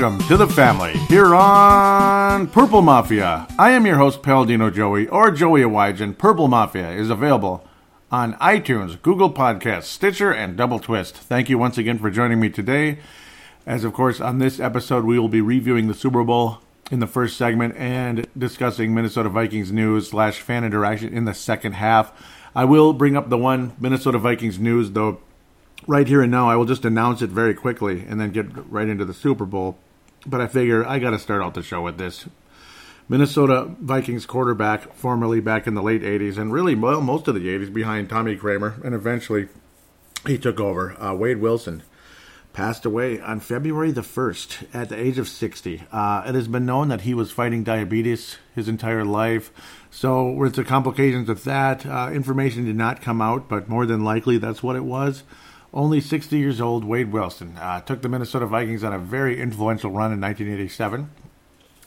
Welcome to the family here on Purple Mafia. I am your host, Paladino Joey, or Joey Awajan. Purple Mafia is available on iTunes, Google Podcasts, Stitcher, and Double Twist. Thank you once again for joining me today. As of course, on this episode, we will be reviewing the Super Bowl in the first segment and discussing Minnesota Vikings news slash fan interaction in the second half. I will bring up the one Minnesota Vikings news, though, right here and now. I will just announce it very quickly and then get right into the Super Bowl. But I figure I got to start out the show with this. Minnesota Vikings quarterback, formerly back in the late 80s, and really, well, most of the 80s behind Tommy Kramer, and eventually he took over. Uh, Wade Wilson passed away on February the 1st at the age of 60. Uh, it has been known that he was fighting diabetes his entire life. So, with the complications of that, uh, information did not come out, but more than likely that's what it was. Only 60 years old, Wade Wilson uh, took the Minnesota Vikings on a very influential run in 1987.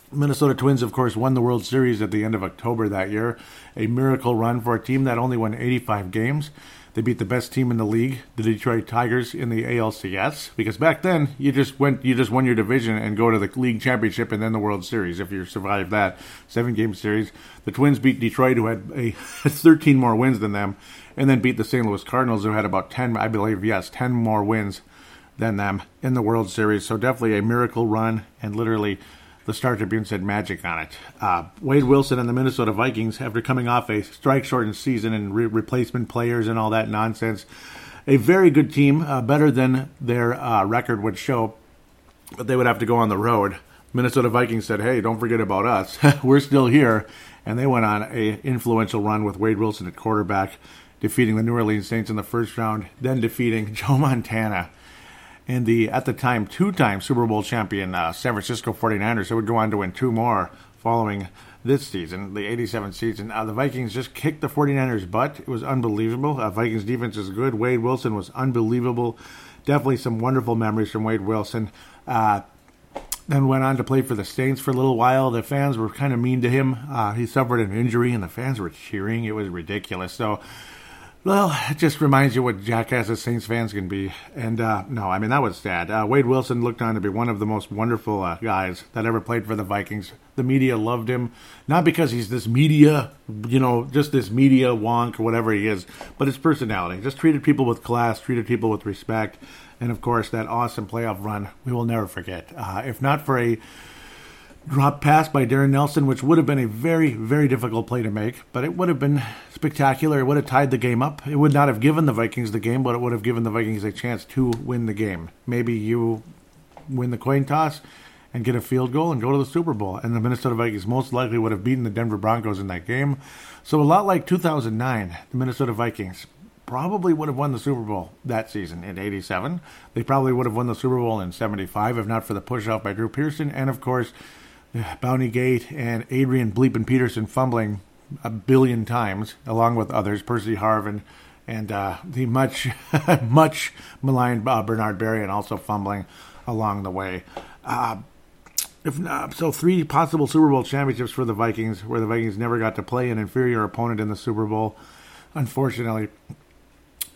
Minnesota Twins, of course, won the World Series at the end of October that year. A miracle run for a team that only won 85 games. They beat the best team in the league, the Detroit Tigers, in the ALCS. Because back then, you just went, you just won your division and go to the league championship and then the World Series. If you survived that seven game series, the Twins beat Detroit, who had a 13 more wins than them, and then beat the St. Louis Cardinals, who had about 10, I believe, yes, 10 more wins than them in the World Series. So definitely a miracle run, and literally the Star Tribune said magic on it. Uh, Wade Wilson and the Minnesota Vikings, after coming off a strike shortened season and re- replacement players and all that nonsense, a very good team, uh, better than their uh, record would show, but they would have to go on the road. Minnesota Vikings said, "Hey, don't forget about us. We're still here," and they went on a influential run with Wade Wilson at quarterback, defeating the New Orleans Saints in the first round, then defeating Joe Montana and the at the time two-time Super Bowl champion uh, San Francisco 49ers. They would go on to win two more following this season, the 87 season. Uh, the Vikings just kicked the 49ers' butt. It was unbelievable. Uh, Vikings defense is good. Wade Wilson was unbelievable. Definitely some wonderful memories from Wade Wilson. Uh, then went on to play for the Saints for a little while. The fans were kind of mean to him. Uh, he suffered an injury, and the fans were cheering. It was ridiculous. So well, it just reminds you what jackasses Saints fans can be. And uh, no, I mean, that was sad. Uh, Wade Wilson looked on to be one of the most wonderful uh, guys that ever played for the Vikings. The media loved him, not because he's this media, you know, just this media wonk or whatever he is, but his personality. Just treated people with class, treated people with respect. And of course, that awesome playoff run we will never forget. Uh, if not for a drop pass by Darrin Nelson, which would have been a very, very difficult play to make, but it would have been spectacular. It would have tied the game up. It would not have given the Vikings the game, but it would have given the Vikings a chance to win the game. Maybe you win the coin toss and get a field goal and go to the Super Bowl. And the Minnesota Vikings most likely would have beaten the Denver Broncos in that game. So a lot like 2009, the Minnesota Vikings probably would have won the Super Bowl that season in 87. They probably would have won the Super Bowl in 75 if not for the push off by Drew Pearson and of course Bounty Gate and Adrian Bleepin Peterson fumbling a billion times, along with others, Percy Harvin and uh, the much, much maligned uh, Bernard Berrian also fumbling along the way. Uh, if not, so three possible Super Bowl championships for the Vikings, where the Vikings never got to play an inferior opponent in the Super Bowl. Unfortunately,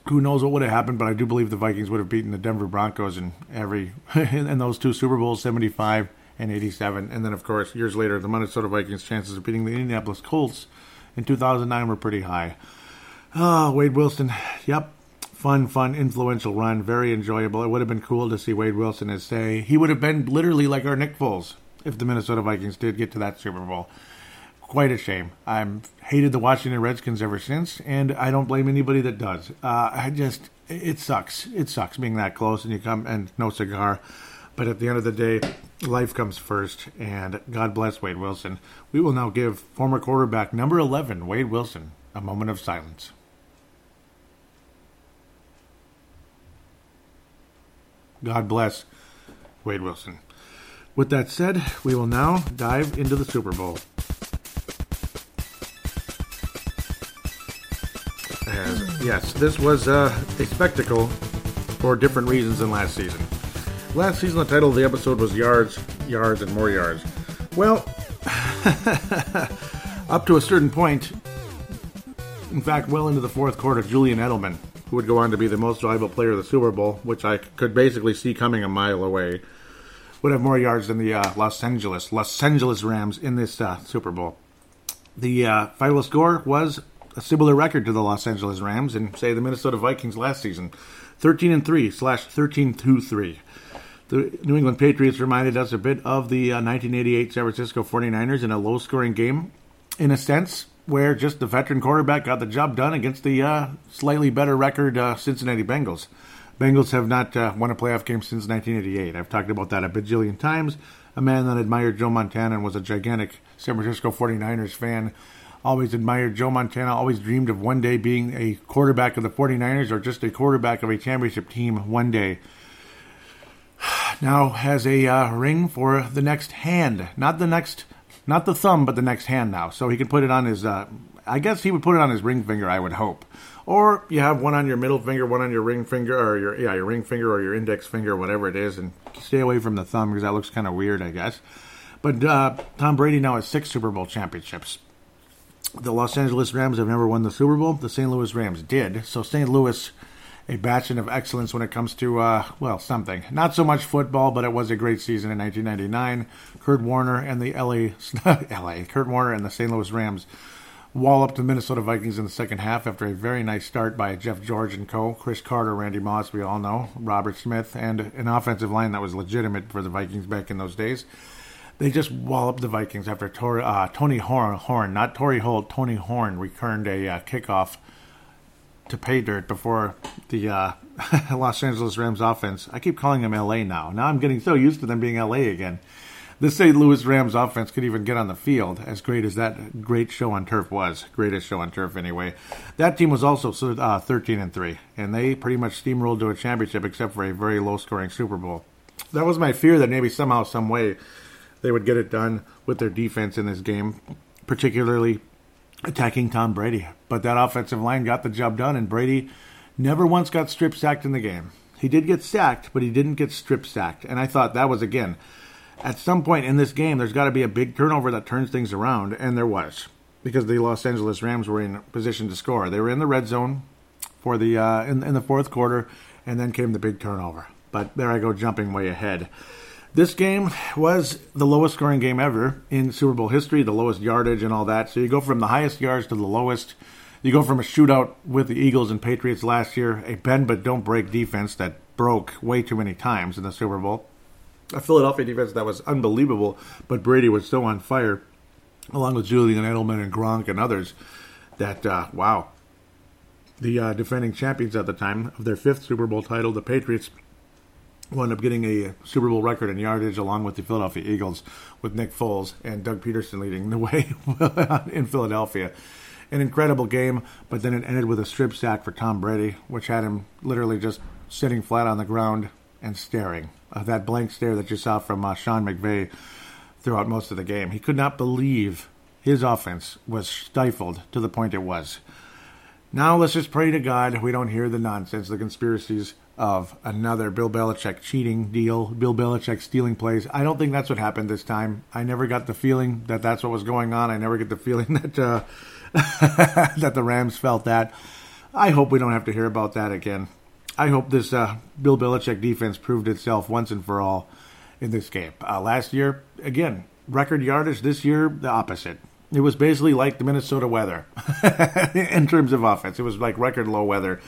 who knows what would have happened? But I do believe the Vikings would have beaten the Denver Broncos in every in those two Super Bowls, seventy five and 87. And then, of course, years later, the Minnesota Vikings' chances of beating the Indianapolis Colts in 2009 were pretty high. Oh, Wade Wilson. Yep. Fun, fun, influential run. Very enjoyable. It would have been cool to see Wade Wilson as say he would have been literally like our Nick Foles if the Minnesota Vikings did get to that Super Bowl. Quite a shame. I've hated the Washington Redskins ever since, and I don't blame anybody that does. Uh, I just, it sucks. It sucks being that close and you come and no cigar. But at the end of the day, life comes first, and God bless Wade Wilson. We will now give former quarterback number 11, Wade Wilson, a moment of silence. God bless Wade Wilson. With that said, we will now dive into the Super Bowl. As, yes, this was uh, a spectacle for different reasons than last season. Last season, the title of the episode was Yards, Yards, and More Yards. Well, up to a certain point, in fact, well into the fourth quarter, Julian Edelman, who would go on to be the most valuable player of the Super Bowl, which I could basically see coming a mile away, would have more yards than the uh, Los Angeles Los Angeles Rams in this uh, Super Bowl. The uh, final score was a similar record to the Los Angeles Rams and say the Minnesota Vikings last season, thirteen and three slash thirteen two three. The New England Patriots reminded us a bit of the 1988 uh, San Francisco 49ers in a low-scoring game, in a sense, where just the veteran quarterback got the job done against the uh, slightly better record uh, Cincinnati Bengals. Bengals have not uh, won a playoff game since 1988. I've talked about that a bajillion times. A man that admired Joe Montana and was a gigantic San Francisco 49ers fan. Always admired Joe Montana, always dreamed of one day being a quarterback of the 49ers or just a quarterback of a championship team one day. Now has a uh, ring for the next hand. Not the next, not the thumb, but the next hand now. So he can put it on his, uh, I guess he would put it on his ring finger, I would hope. Or you have one on your middle finger, one on your ring finger, or your yeah your ring finger or your index finger, whatever it is, and stay away from the thumb because that looks kind of weird, I guess. But uh, Tom Brady now has six Super Bowl championships. The Los Angeles Rams have never won the Super Bowl. The St. Louis Rams did. So St. Louis, a bastion of excellence when it comes to uh, well something. Not so much football, but it was a great season in 1999. Kurt Warner and the LA LA Kurt Warner and the St. Louis Rams walloped the Minnesota Vikings in the second half after a very nice start by Jeff George and co. Cris Carter, Randy Moss, we all know, Robert Smith, and an offensive line that was legitimate for the Vikings back in those days. They just walloped the Vikings after Tor- uh, Tony Horne, Horne, not Torry Holt, Tony Horne returned a uh, kickoff to pay dirt before the uh, Los Angeles Rams offense. I keep calling them LA now. Now I'm getting so used to them being LA again the St. Louis Rams offense could even get on the field, as great as that great show on turf was. Greatest show on turf, anyway. That team was also uh, 13 and 3, and they pretty much steamrolled to a championship except for a very low scoring Super Bowl. That was my fear that maybe somehow, some way, they would get it done with their defense in this game, particularly attacking Tom Brady. But that offensive line got the job done, and Brady never once got strip sacked in the game. He did get sacked, but he didn't get strip sacked. And I thought that was, again, at some point in this game, there's got to be a big turnover that turns things around, and there was because the Los Angeles Rams were in position to score. They were in the red zone for the uh, in, in the fourth quarter, and then came the big turnover. But there I go, jumping way ahead. This game was the lowest scoring game ever in Super Bowl history, the lowest yardage and all that. So you go from the highest yards to the lowest. You go from a shootout with the Eagles and Patriots last year, a bend but don't break defense that broke way too many times in the Super Bowl a Philadelphia defense that was unbelievable, but Brady was so on fire, along with Julian Edelman and Gronk and others, that uh, wow. The uh, defending champions at the time of their fifth Super Bowl title, the Patriots, wound up getting a Super Bowl record in yardage along with the Philadelphia Eagles, with Nick Foles and Doug Pederson leading the way in Philadelphia. An incredible game, but then it ended with a strip sack for Tom Brady, which had him literally just sitting flat on the ground and staring uh, that blank stare that you saw from uh, Sean McVay throughout most of the game. He could not believe his offense was stifled to the point it was. Now let's just pray to God we don't hear the nonsense, the conspiracies of another Bill Belichick cheating deal, Bill Belichick stealing plays. I don't think that's what happened this time. I never got the feeling that that's what was going on. I never get the feeling that uh, that the Rams felt that. I hope we don't have to hear about that again. I hope this uh, Bill Belichick defense proved itself once and for all in this game. Uh, last year, again, record yardage. This year, the opposite. It was basically like the Minnesota weather in terms of offense. It was like record low weather,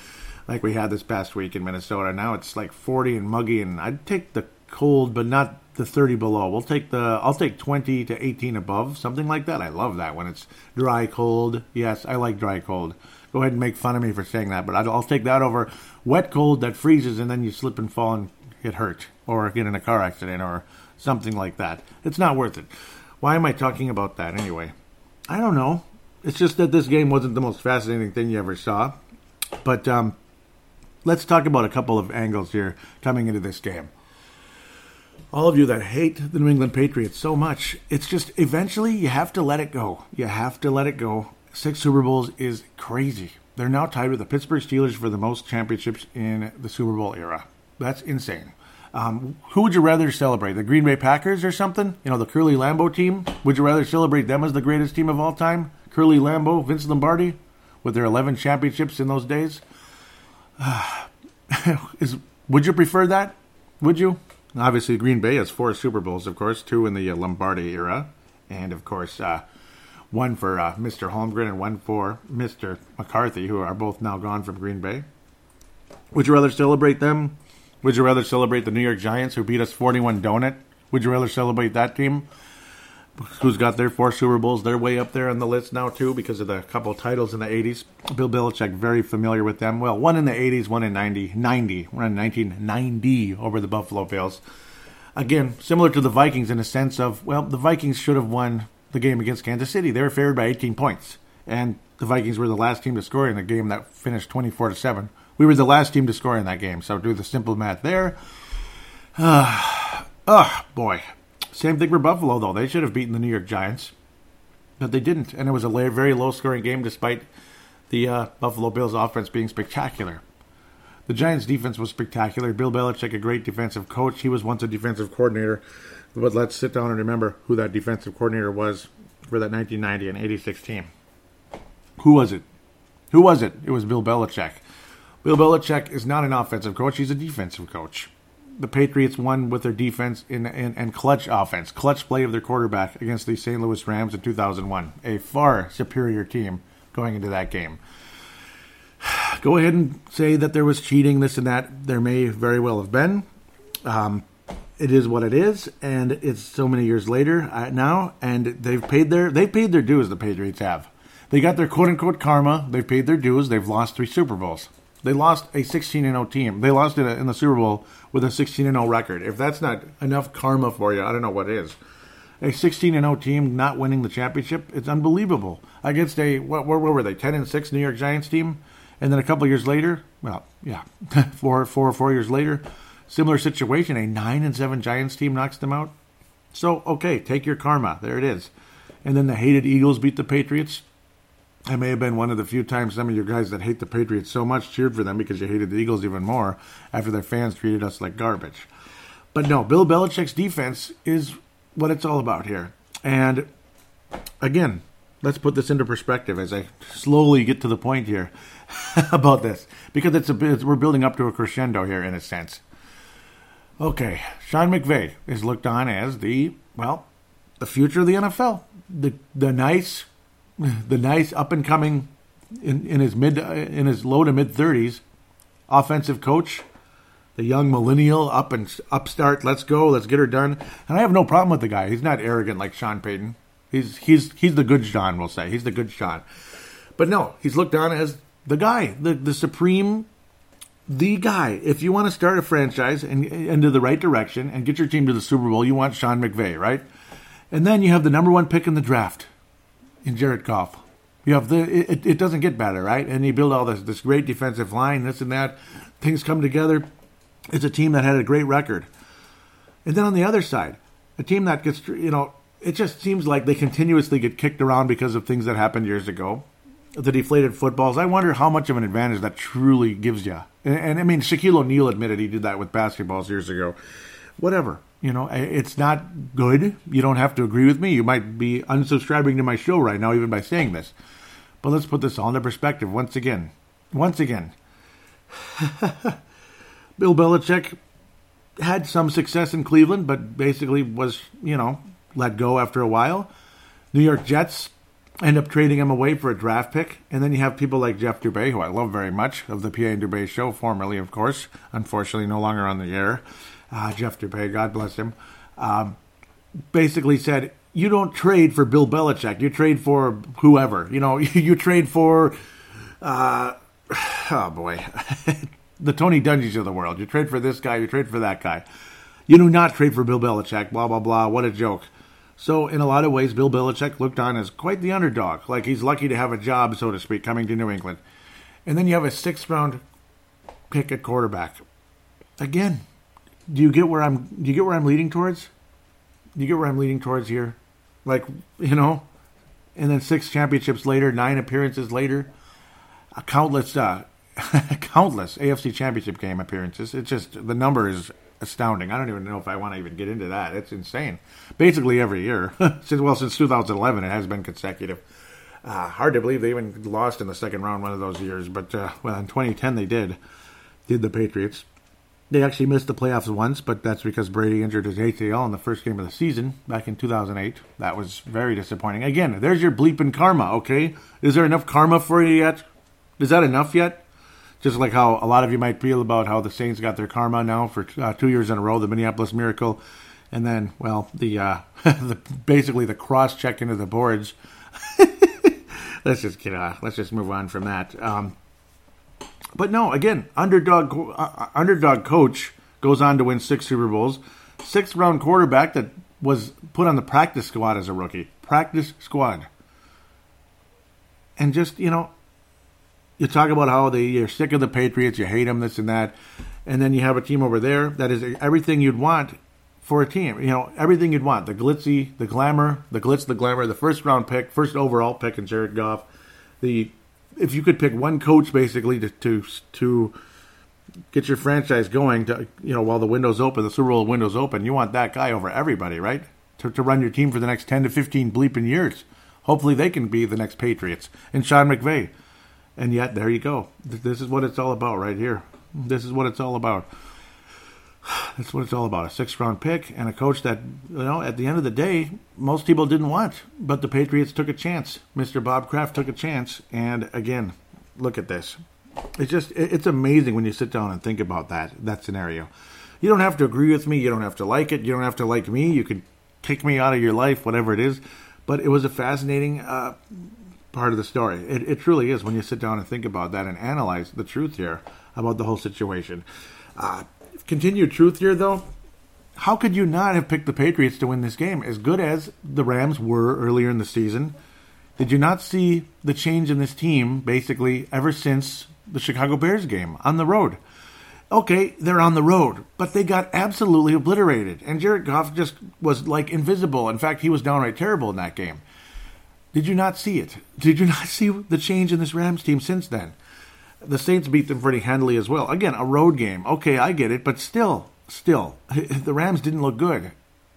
like we had this past week in Minnesota. Now it's like 40 and muggy, and I'd take the cold, but not the 30 below. We'll take the I'll take 20 to 18 above, something like that. I love that when it's dry cold. Yes, I like dry cold go ahead and make fun of me for saying that, but I'll take that over wet cold that freezes and then you slip and fall and get hurt or get in a car accident or something like that. It's not worth it. Why am I talking about that anyway? I don't know. It's just that this game wasn't the most fascinating thing you ever saw. But um, let's talk about a couple of angles here coming into this game. All of you that hate the New England Patriots so much, it's just eventually you have to let it go. You have to let it go six Super Bowls is crazy. They're now tied with the Pittsburgh Steelers for the most championships in the Super Bowl era. That's insane. Um, who would you rather celebrate? The Green Bay Packers or something? You know, the Curly Lambeau team? Would you rather celebrate them as the greatest team of all time? Curly Lambeau, Vince Lombardi, with their 11 championships in those days? Is, would you prefer that? Would you? Obviously, Green Bay has four Super Bowls, of course, two in the uh, Lombardi era, and of course, uh, one for uh, Mr. Holmgren and one for Mr. McCarthy, who are both now gone from Green Bay. Would you rather celebrate them? Would you rather celebrate the New York Giants, who beat us 41 donut? Would you rather celebrate that team, who's got their four Super Bowls? They're way up there on the list now, too, because of the couple of titles in the 80s. Bill Belichick, very familiar with them. Well, one in the 80s, one in 90, 90, one in 1990 over the Buffalo Bills. Again, similar to the Vikings in a sense of, well, the Vikings should have won the game against Kansas City. They were favored by 18 points, and the Vikings were the last team to score in a game that finished 24 to seven. We were the last team to score in that game, so do the simple math there. Uh, oh boy, same thing for Buffalo though. They should have beaten the New York Giants, but they didn't, and it was a very low-scoring game despite the uh, Buffalo Bills offense being spectacular. The Giants' defense was spectacular. Bill Belichick, a great defensive coach. He was once a defensive coordinator but let's sit down and remember who that defensive coordinator was for that 1990 and 86 team. Who was it? Who was it? It was Bill Belichick. Bill Belichick is not an offensive coach, he's a defensive coach. The Patriots won with their defense in, in, and clutch offense, clutch play of their quarterback against the St. Louis Rams in 2001. A far superior team going into that game. Go ahead and say that there was cheating, this and that. There may very well have been. Um, it is what it is, and it's so many years later uh, now, and they've paid their they paid their dues. The Patriots have. They got their quote unquote karma. They've paid their dues. They've lost three Super Bowls. They lost a 16 0 team. They lost it uh, in the Super Bowl with a 16 0 record. If that's not enough karma for you, I don't know what is. A 16 0 team not winning the championship, it's unbelievable. Against a what, where were they? 10 and 6 New York Giants team, and then a couple years later, well, yeah, four, four, four years later, Similar situation, a 9 and 7 Giants team knocks them out. So, okay, take your karma. There it is. And then the hated Eagles beat the Patriots. I may have been one of the few times some of you guys that hate the Patriots so much cheered for them because you hated the Eagles even more after their fans treated us like garbage. But no, Bill Belichick's defense is what it's all about here. And again, let's put this into perspective as I slowly get to the point here about this because it's a we're building up to a crescendo here in a sense. Okay, Sean McVay is looked on as the well, the future of the NFL. The the nice, the nice up and coming in, in his mid in his low to mid thirties, offensive coach, the young millennial up and upstart. Let's go, let's get her done. And I have no problem with the guy. He's not arrogant like Sean Payton. He's he's he's the good Sean. We'll say he's the good Sean. But no, he's looked on as the guy, the the supreme the guy. If you want to start a franchise and into the right direction and get your team to the Super Bowl, you want Sean McVay, right? And then you have the number one pick in the draft in Jared Goff. You have the it, it doesn't get better, right? And you build all this this great defensive line, this and that. Things come together. It's a team that had a great record. And then on the other side, a team that gets you know, it just seems like they continuously get kicked around because of things that happened years ago the deflated footballs. I wonder how much of an advantage that truly gives you. And, and I mean, Shaquille O'Neal admitted he did that with basketballs years ago. Whatever. You know, it's not good. You don't have to agree with me. You might be unsubscribing to my show right now, even by saying this. But let's put this all into perspective once again. Once again. Bill Belichick had some success in Cleveland, but basically was, you know, let go after a while. New York Jets end up trading him away for a draft pick. And then you have people like Jeff Dubay, who I love very much, of the PA and Dubay show, formerly, of course, unfortunately no longer on the air. Uh, Jeff Dubay, God bless him, um, basically said, you don't trade for Bill Belichick. You trade for whoever. You know, you trade for, uh, oh boy, the Tony Dungys of the world. You trade for this guy. You trade for that guy. You do not trade for Bill Belichick. Blah blah blah. What a joke. So, in a lot of ways, Bill Belichick looked on as quite the underdog, like he's lucky to have a job, so to speak, coming to New England. And then you have a sixth round pick at quarterback. Again, do you get where I'm? Do you get where I'm leading towards? Do you get where I'm leading towards here? Like you know, and then six championships later, nine appearances later, countless, uh, countless AFC Championship game appearances. It's just the number is astounding. I don't even know if I want to even get into that. It's insane. Basically every year since well since 2011 it has been consecutive. Uh, hard to believe they even lost in the second round one of those years, but uh, well in 2010 they did. Did the Patriots? They actually missed the playoffs once, but that's because Brady injured his ACL in the first game of the season back in 2008. That was very disappointing. Again, there's your bleeping karma, okay? Is there enough karma for you yet? Is that enough yet? Just like how a lot of you might feel about how the Saints got their karma now for uh, two years in a row, the Minneapolis Miracle, and then, well, the, uh, the basically the cross check into the boards. let's just get uh, let's just move on from that. Um, but no, again, underdog uh, uh, underdog coach goes on to win six Super Bowls. Sixth round quarterback that was put on the practice squad as a rookie. Practice squad. And just, you know, you talk about how they, you're sick of the Patriots, you hate them, this and that. And then you have a team over there that is everything you'd want for a team. You know, everything you'd want. The glitzy, the glamour, the glitz, the glamour, the first round pick, first overall pick in Jared Goff, the if you could pick one coach basically to to to get your franchise going to you know while the window's open, the Super Bowl window's open, you want that guy over everybody, right? To to run your team for the next ten to fifteen bleeping years. Hopefully they can be the next Patriots and Sean McVay. And yet there you go. This is what it's all about right here. This is what it's all about. That's what it's all about. A six round pick and a coach that, you know, at the end of the day, most people didn't want. But the Patriots took a chance. Mr. Bob Kraft took a chance. And again, look at this. It's just, it's amazing when you sit down and think about that, that scenario. You don't have to agree with me. You don't have to like it. You don't have to like me. You can kick me out of your life, whatever it is. But it was a fascinating uh, part of the story. It, it truly is when you sit down and think about that and analyze the truth here about the whole situation. Uh, continued truth here, though, how could you not have picked the Patriots to win this game? As good as the Rams were earlier in the season, did you not see the change in this team basically ever since the Chicago Bears game on the road? Okay, they're on the road, but they got absolutely obliterated. And Jared Goff just was like invisible. In fact, he was downright terrible in that game. Did you not see it? Did you not see the change in this Rams team since then? The Saints beat them pretty handily as well. Again, a road game. Okay, I get it, but still, still, the Rams didn't look good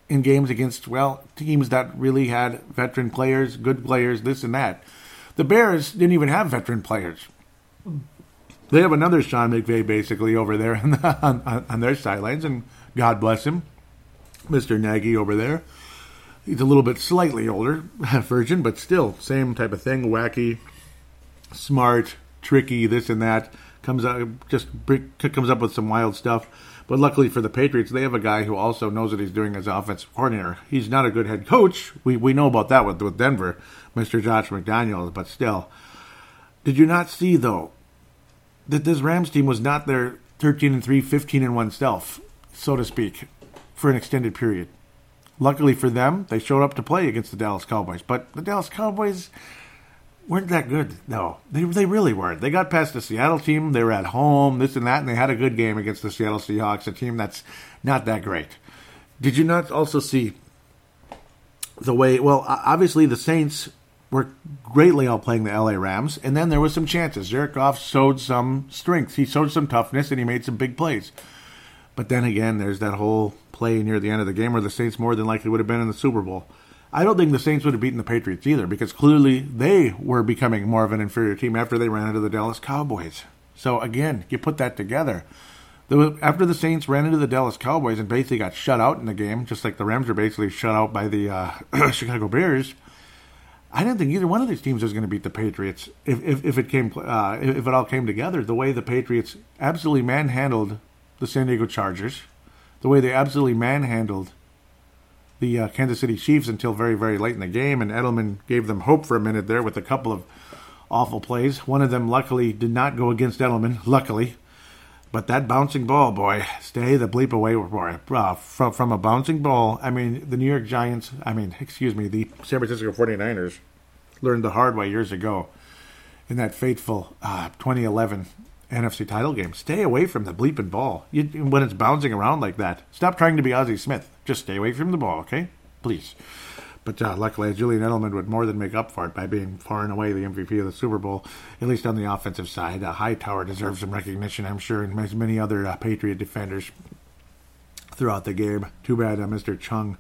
in games against, well, teams that really had veteran players, good players, this and that. The Bears didn't even have veteran players. They have another Sean McVay basically over there on, on, on their sidelines, and God bless him, Mr. Nagy over there. He's a little bit slightly older version, but still same type of thing. Wacky, smart, tricky, this and that. Comes out just comes up with some wild stuff. But luckily for the Patriots, they have a guy who also knows what he's doing as offensive coordinator. He's not a good head coach. We we know about that with with Denver, Mr. Josh McDaniels. But still, did you not see though that this Rams team was not their 13 and 3, 15 and 1 self, so to speak, for an extended period? Luckily for them, they showed up to play against the Dallas Cowboys. But the Dallas Cowboys weren't that good. No, they they really weren't. They got past the Seattle team. They were at home, this and that, and they had a good game against the Seattle Seahawks, a team that's not that great. Did you not also see the way? Well, obviously the Saints were greatly outplaying the LA Rams, and then there was some chances. Jared Goff showed some strength. He showed some toughness, and he made some big plays. But then again, there's that whole play near the end of the game where the Saints more than likely would have been in the Super Bowl. I don't think the Saints would have beaten the Patriots either because clearly they were becoming more of an inferior team after they ran into the Dallas Cowboys. So again, you put that together. After the Saints ran into the Dallas Cowboys and basically got shut out in the game, just like the Rams are basically shut out by the uh, Chicago Bears, I didn't think either one of these teams was going to beat the Patriots if, if, if it came uh, if it all came together. The way the Patriots absolutely manhandled the San Diego Chargers, the way they absolutely manhandled the uh, Kansas City Chiefs until very, very late in the game, and Edelman gave them hope for a minute there with a couple of awful plays. One of them, luckily, did not go against Edelman, luckily. But that bouncing ball, boy, stay the bleep away, boy. Uh, from, from a bouncing ball, I mean, the New York Giants, I mean, excuse me, the San Francisco 49ers learned the hard way years ago in that fateful uh, 2011 NFC title game. Stay away from the bleeping ball you, when it's bouncing around like that. Stop trying to be Ozzie Smith. Just stay away from the ball, okay? Please. But uh, luckily, Julian Edelman would more than make up for it by being far and away the MVP of the Super Bowl, at least on the offensive side. Uh, Hightower deserves some recognition, I'm sure, and as many other uh, Patriot defenders throughout the game. Too bad uh, Mr. Chung,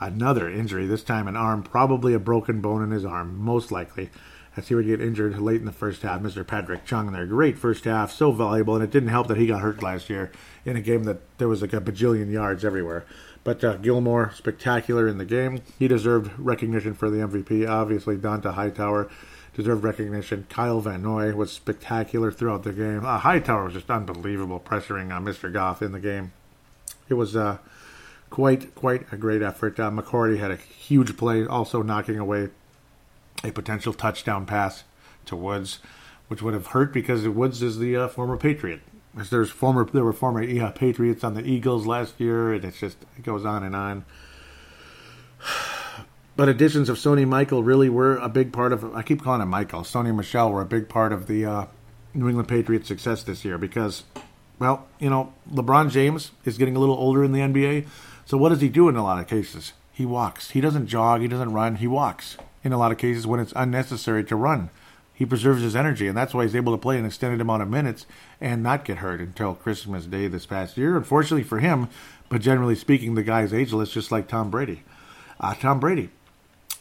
another injury, this time an arm, probably a broken bone in his arm, most likely as he would get injured late in the first half. Mr. Patrick Chung there, great first half, so valuable, and it didn't help that he got hurt last year in a game that there was like a bajillion yards everywhere. But uh, Gilmore, spectacular in the game. He deserved recognition for the MVP. Obviously, Dont'a Hightower deserved recognition. Kyle Van Noy was spectacular throughout the game. Uh, Hightower was just unbelievable, pressuring uh, Mr. Goff in the game. It was uh, quite quite a great effort. Uh, McCourty had a huge play, also knocking away a potential touchdown pass to Woods, which would have hurt because Woods is the uh, former Patriot. There's former there were former yeah, Patriots on the Eagles last year, and it's just it goes on and on. But additions of Sony Michael really were a big part of. I keep calling him Michael. Sony Michel were a big part of the uh, New England Patriots' success this year because, well, you know, LeBron James is getting a little older in the NBA. So what does he do in a lot of cases? He walks. He doesn't jog. He doesn't run. He walks. In a lot of cases, when it's unnecessary to run, he preserves his energy, and that's why he's able to play an extended amount of minutes and not get hurt until Christmas Day this past year. Unfortunately for him, but generally speaking, the guy's ageless, just like Tom Brady. Uh, Tom Brady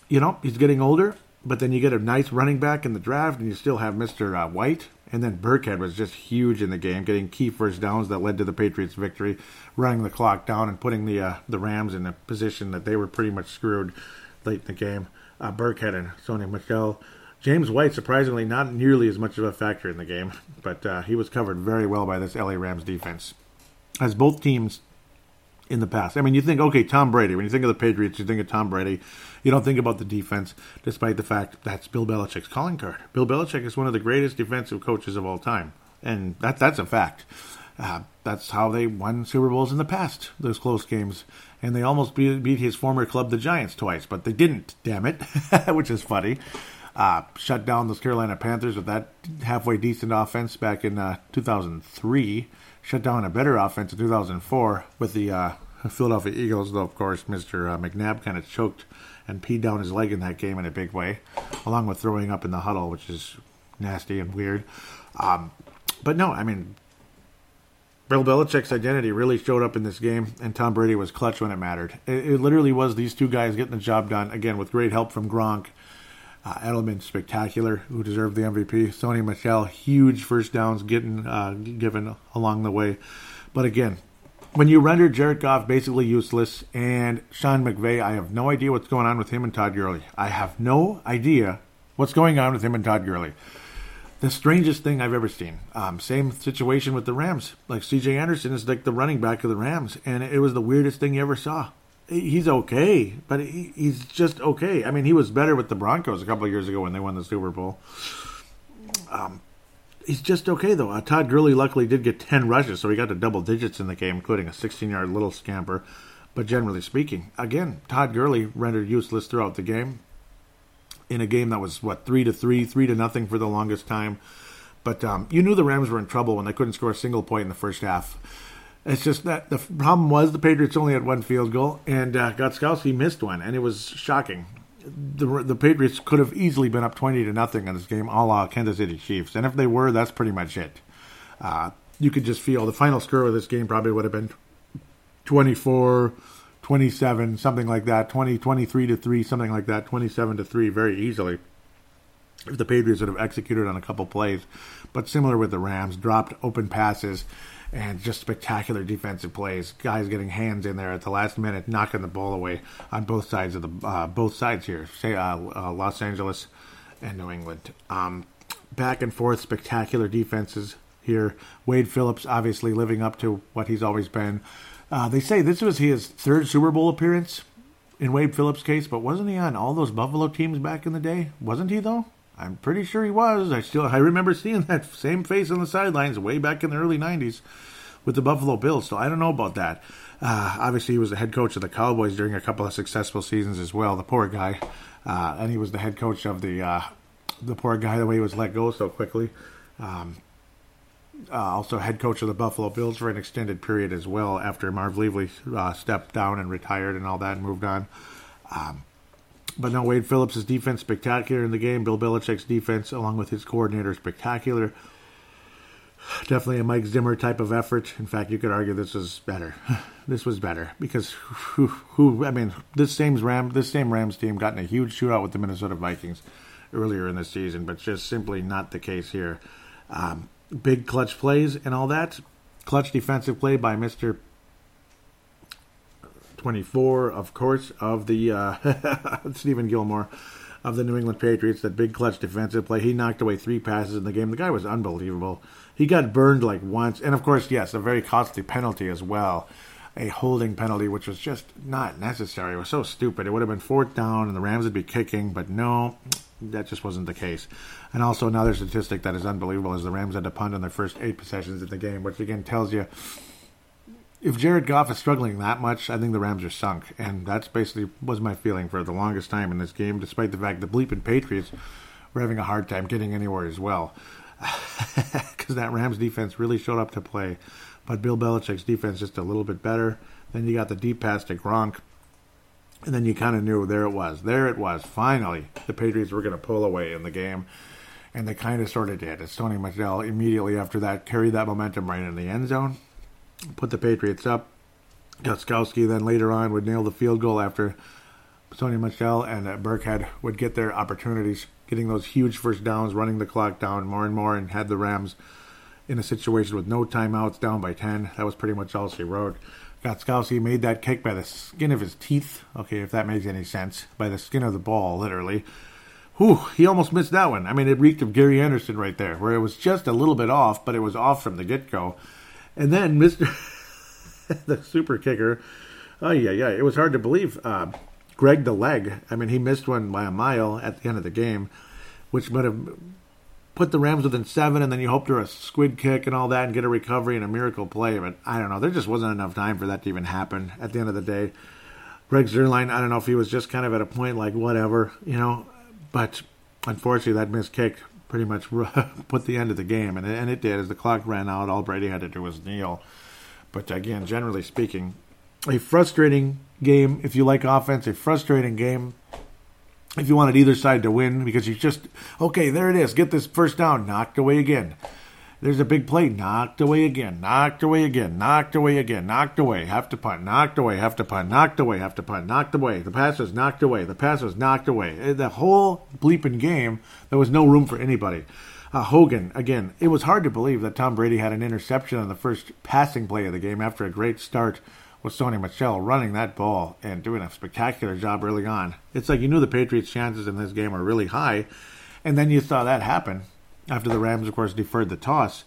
you know, he's getting older, but then you get a nice running back in the draft, and you still have Mr. Uh, White. And then Burkhead was just huge in the game, getting key first downs that led to the Patriots' victory, running the clock down and putting the uh, the Rams in a position that they were pretty much screwed late in the game. Uh, Burkhead and Sony Michel. James White, surprisingly, not nearly as much of a factor in the game, but uh, he was covered very well by this LA Rams defense. As both teams in the past. I mean, you think, okay, Tom Brady. When you think of the Patriots, you think of Tom Brady. You don't think about the defense, despite the fact that's Bill Belichick's calling card. Bill Belichick is one of the greatest defensive coaches of all time, and that that's a fact. Uh, that's how they won Super Bowls in the past, those close games. And they almost beat, beat his former club, the Giants, twice, but they didn't, damn it, which is funny. Uh, shut down those Carolina Panthers with that halfway decent offense back in uh, 2003 shut down a better offense in 2004 with the uh, Philadelphia Eagles, though, of course, Mr. Uh, McNabb kind of choked and peed down his leg in that game in a big way, along with throwing up in the huddle, which is nasty and weird. Um, but no, I mean, Bill Belichick's identity really showed up in this game, and Tom Brady was clutch when it mattered. It, it literally was these two guys getting the job done, again, with great help from Gronk uh, Edelman, spectacular, who deserved the MVP. Sony Michel, huge first downs getting uh, given along the way. But again, when you render Jared Goff basically useless and Sean McVay, I have no idea what's going on with him and Todd Gurley. I have no idea what's going on with him and Todd Gurley. The strangest thing I've ever seen. Um, same situation with the Rams. Like CJ Anderson is like the running back of the Rams, and it was the weirdest thing you ever saw he's okay, but he, he's just okay. I mean, he was better with the Broncos a couple of years ago when they won the Super Bowl. Um, he's just okay though. Uh, Todd Gurley luckily did get ten rushes, so he got to double digits in the game, including a 16-yard little scamper. But generally speaking, again, Todd Gurley rendered useless throughout the game. In a game that was what three to three, three to nothing for the longest time. But um, you knew the Rams were in trouble when they couldn't score a single point in the first half. It's just that the problem was the Patriots only had one field goal, and uh, Gostkowski missed one, and it was shocking. The the Patriots could have easily been up twenty to nothing in this game, a la Kansas City Chiefs, and if they were, that's pretty much it. Uh, you could just feel the final score of this game probably would have been 24 27 something like that 20 23 to 3 something like that 27 to 3 very easily if the Patriots would have executed on a couple plays but similar with the Rams dropped open passes and just spectacular defensive plays. Guys getting hands in there at the last minute, knocking the ball away on both sides of the uh, both sides here. Say uh, uh, Los Angeles and New England. Um, back and forth, spectacular defenses here. Wade Phillips obviously living up to what he's always been. Uh, they say this was his third Super Bowl appearance in Wade Phillips' case, but wasn't he on all those Buffalo teams back in the day? Wasn't he though? I'm pretty sure he was. I still I remember seeing that same face on the sidelines way back in the early '90s with the Buffalo Bills. So I don't know about that. Uh, obviously, he was the head coach of the Cowboys during a couple of successful seasons as well. The poor guy, uh, and he was the head coach of the uh, the poor guy the way he was let go so quickly. Um, uh, also, head coach of the Buffalo Bills for an extended period as well after Marv Levy uh, stepped down and retired and all that and moved on. Um, but no, Wade Phillips' defense spectacular in the game. Bill Belichick's defense, along with his coordinator, spectacular. Definitely a Mike Zimmer type of effort. In fact, you could argue this was better. this was better because who, who I mean, this same Ram, this same Rams team got in a huge shootout with the Minnesota Vikings earlier in the season, but just simply not the case here. Um, big clutch plays and all that. Clutch defensive play by Mr. 24, of course, of the uh, Stephen Gilmore of the New England Patriots. That big clutch defensive play. He knocked away three passes in the game. The guy was unbelievable. He got burned like once. And of course, yes, a very costly penalty as well. A holding penalty, which was just not necessary. It was so stupid. It would have been fourth down and the Rams would be kicking, but no, that just wasn't the case. And also, another statistic that is unbelievable is the Rams had to punt on their first eight possessions in the game, which again tells you if Jared Goff is struggling that much, I think the Rams are sunk. And that's basically was my feeling for the longest time in this game, despite the fact the bleeping Patriots were having a hard time getting anywhere as well. Because that Rams defense really showed up to play. But Bill Belichick's defense just a little bit better. Then you got the deep pass to Gronk. And then you kind of knew there it was. There it was. Finally, the Patriots were going to pull away in the game. And they kind of sort of did. As Tony Michel immediately after that carried that momentum right in the end zone put the Patriots up. Gostkowski then later on would nail the field goal after Sony Michel and uh, Burkhead would get their opportunities, getting those huge first downs, running the clock down more and more, and had the Rams in a situation with no timeouts, down by 10. That was pretty much all she wrote. Gostkowski made that kick by the skin of his teeth. Okay, if that makes any sense. By the skin of the ball, literally. Whew, he almost missed that one. I mean, it reeked of Gary Anderson right there, where it was just a little bit off, but it was off from the get go. And then Mr. the super kicker, oh yeah, yeah, it was hard to believe. Uh, Greg the leg. I mean, he missed one by a mile at the end of the game, which would have put the Rams within seven, and then you hope for a squib kick and all that, and get a recovery and a miracle play. But I don't know. There just wasn't enough time for that to even happen. At the end of the day, Greg Zuerlein. I don't know if he was just kind of at a point like whatever, you know. But unfortunately, that missed kick pretty much put the end of the game, and it, and it did. As the clock ran out, all Brady had to do was kneel. But again, generally speaking, a frustrating game if you like offense, a frustrating game if you wanted either side to win because you just okay, there it is, get this first down, knocked away again. There's a big play, knocked away again, knocked away again, knocked away again, knocked away, have to punt, knocked away, have to punt, knocked away, have to punt, knocked away. The pass was knocked away, the pass was knocked away. Eh, the whole bleeping game, there was no room for anybody. Uh, Hogan, again, it was hard to believe that Tom Brady had an interception on the first passing play of the game after a great start with Sony Michel running that ball and doing a spectacular job early on. It's like you knew the Patriots' chances in this game were really high, and then you saw that happen after the Rams, of course, deferred the toss.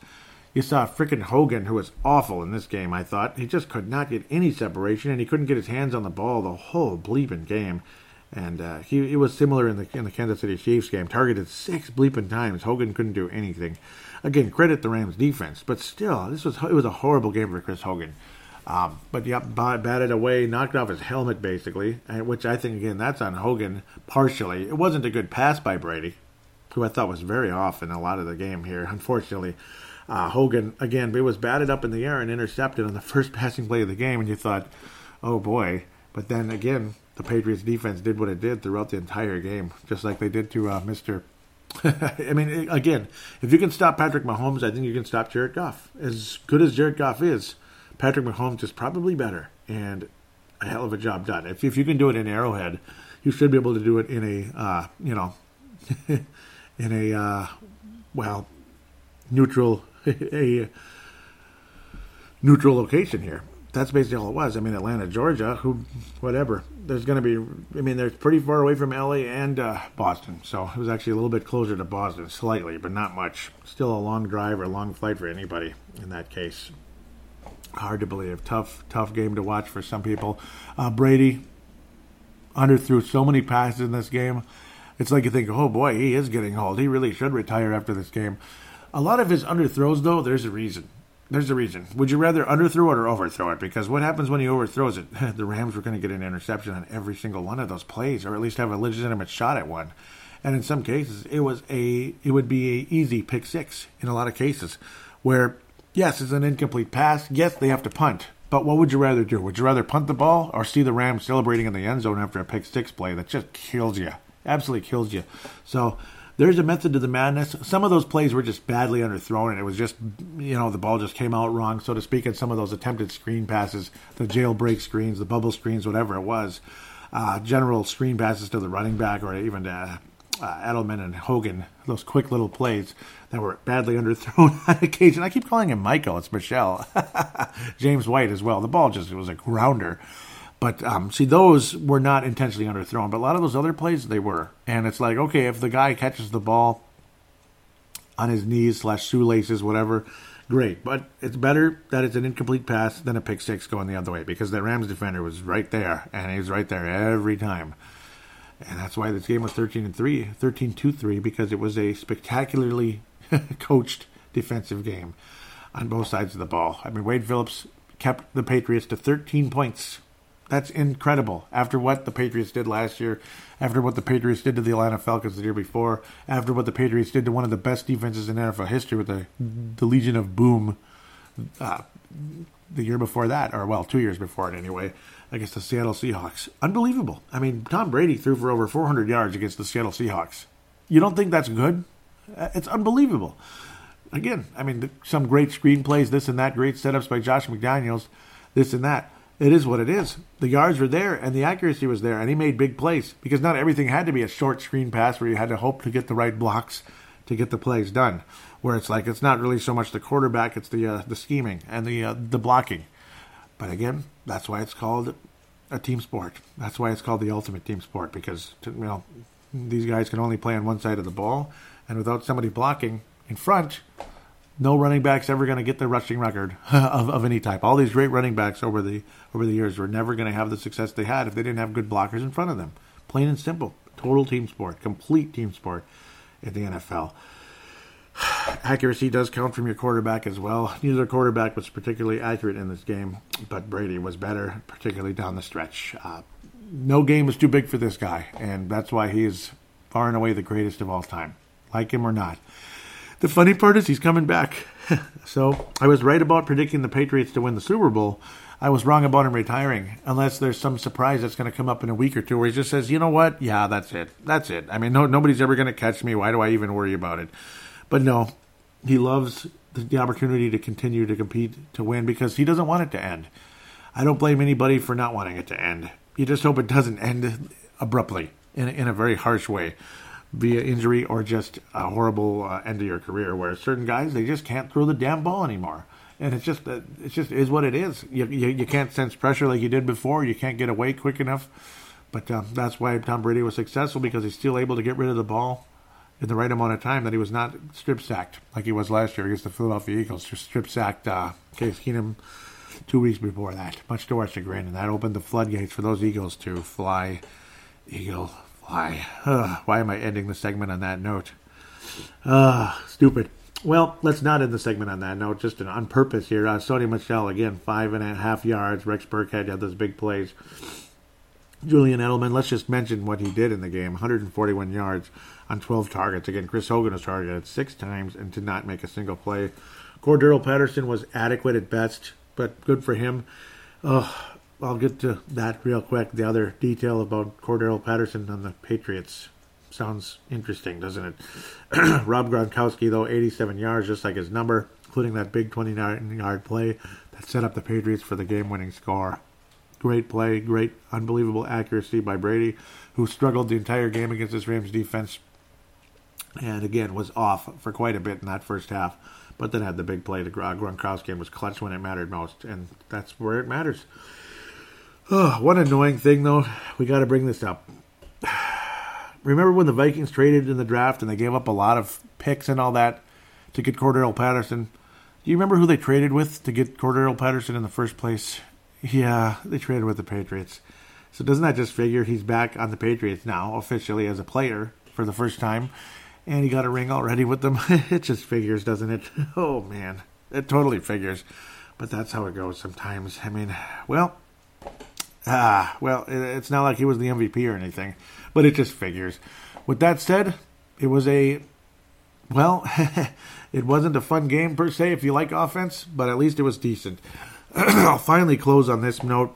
You saw frickin' Hogan, who was awful in this game, I thought. He just could not get any separation, and he couldn't get his hands on the ball the whole bleeping game. And uh, he it was similar in the in the Kansas City Chiefs game. Targeted six bleeping times. Hogan couldn't do anything. Again, credit the Rams defense, but still, this was it was a horrible game for Chris Hogan. Um, but yep, batted away, knocked off his helmet basically, which I think again that's on Hogan partially. It wasn't a good pass by Brady who I thought was very off in a lot of the game here. Unfortunately, uh, Hogan again, it was batted up in the air and intercepted on the first passing play of the game, and you thought, oh boy. But then again, the Patriots defense did what it did throughout the entire game, just like they did to uh, Mister. I mean, again, if you can stop Patrick Mahomes, I think you can stop Jared Goff. As good as Jared Goff is, Patrick Mahomes is probably better, and a hell of a job done. If if you can do it in Arrowhead, you should be able to do it in a uh, you know in a uh, well neutral a neutral location here. That's basically all it was. I mean, Atlanta, Georgia, who, whatever. There's going to be. I mean, they're pretty far away from LA and uh, Boston, so it was actually a little bit closer to Boston, slightly, but not much. Still a long drive or a long flight for anybody in that case. Hard to believe. Tough, tough game to watch for some people. Uh, Brady underthrew so many passes in this game it's like you think, oh boy, he is getting old. He really should retire after this game. A lot of his underthrows, though, there's a reason. There's a reason. Would you rather underthrow it or overthrow it? Because what happens when he overthrows it? the Rams were going to get an interception on every single one of those plays, or at least have a legitimate shot at one. And in some cases, it was a it would be a easy pick six in a lot of cases, where yes, it's an incomplete pass. Yes, they have to punt. But what would you rather do? Would you rather punt the ball or see the Rams celebrating in the end zone after a pick six play that just kills you? Absolutely kills you. So there's a method to the madness. Some of those plays were just badly underthrown, and it was just, you know, the ball just came out wrong, so to speak, and some of those attempted screen passes, the jailbreak screens, the bubble screens, whatever it was, uh, general screen passes to the running back or even to uh, Edelman and Hogan, those quick little plays that were badly underthrown on occasion. I keep calling him Michael. It's Michel. James White as well. The ball just was a grounder. But um, see, those were not intentionally underthrown. But a lot of those other plays, they were. And it's like, okay, if the guy catches the ball on his knees slash shoelaces, whatever, great. But it's better that it's an incomplete pass than a pick six going the other way because the Rams defender was right there, and he was right there every time. And that's why this game was 13 and 3, 13 2 3, because it was a spectacularly coached defensive game on both sides of the ball. I mean, Wade Phillips kept the Patriots to 13 points. That's incredible. After what the Patriots did last year, after what the Patriots did to the Atlanta Falcons the year before, after what the Patriots did to one of the best defenses in NFL history with the, the Legion of Boom uh, the year before that, or well, two years before it anyway against the Seattle Seahawks. Unbelievable. I mean, Tom Brady threw for over 400 yards against the Seattle Seahawks. You don't think that's good? Uh, it's unbelievable. Again, I mean, some great screenplays, this and that, great setups by Josh McDaniels, this and that. It is what it is. The yards were there and the accuracy was there, and he made big plays because not everything had to be a short screen pass where you had to hope to get the right blocks to get the plays done. Where it's like it's not really so much the quarterback, it's the uh, the scheming and the uh, the blocking. But again, that's why it's called a team sport. That's why it's called the ultimate team sport because you know these guys can only play on one side of the ball, and without somebody blocking in front, no running back's ever going to get the rushing record of, of any type. All these great running backs over the over the years were never going to have the success they had if they didn't have good blockers in front of them. Plain and simple, total team sport, complete team sport in the NFL. accuracy does count from your quarterback as well. Neither quarterback was particularly accurate in this game, but Brady was better, particularly down the stretch. Uh, no game was too big for this guy, and that's why he is far and away the greatest of all time, like him or not. The funny part is he's coming back. so I was right about predicting the Patriots to win the Super Bowl. I was wrong about him retiring, unless there's some surprise that's going to come up in a week or two where he just says, you know what? Yeah, that's it. That's it. I mean, no, nobody's ever going to catch me. Why do I even worry about it? But no, he loves the opportunity to continue to compete to win because he doesn't want it to end. I don't blame anybody for not wanting it to end. You just hope it doesn't end abruptly in, in a very harsh way via injury or just a horrible uh, end of your career where certain guys they just can't throw the damn ball anymore. And it's just uh, it's just is what it is. You, you, you can't sense pressure like you did before. You can't get away quick enough. But um, that's why Tom Brady was successful because he's still able to get rid of the ball in the right amount of time that he was not strip sacked like he was last year against the Philadelphia Eagles. Just strip sacked uh, Case Keenum two weeks before that, much to our chagrin, and that opened the floodgates for those Eagles to fly. Eagle, fly. Ugh, why am I ending the segment on that note? Uh, stupid. Well, let's not end the segment on that note, just on purpose here. Uh, Sony Michel, again, five and a half yards. Rex Burkhead had those big plays. Julian Edelman, let's just mention what he did in the game 141 yards on 12 targets. Again, Chris Hogan was targeted six times and did not make a single play. Cordarrelle Patterson was adequate at best, but good for him. Uh, I'll get to that real quick. The other detail about Cordarrelle Patterson on the Patriots sounds interesting, doesn't it? Rob Gronkowski, though, 87 yards, just like his number, including that big 29 yard play that set up the Patriots for the game winning score. Great play, great, unbelievable accuracy by Brady, who struggled the entire game against this Rams defense and again was off for quite a bit in that first half, but then had the big play to Gronkowski and was clutch when it mattered most, and that's where it matters. Oh, one annoying thing though, we got to bring this up. Remember when the Vikings traded in the draft and they gave up a lot of picks and all that to get Cordarrelle Patterson? Do you remember who they traded with to get Cordarrelle Patterson in the first place? Yeah, they traded with the Patriots. So doesn't that just figure he's back on the Patriots now officially as a player for the first time? and he got a ring already with them. it just figures, doesn't it? Oh man, it totally figures. But that's how it goes sometimes. I mean, well, ah, well, it's not like he was the MVP or anything, but it just figures. With that said, it was a well, it wasn't a fun game per se if you like offense, but at least it was decent. I'll finally close on this note.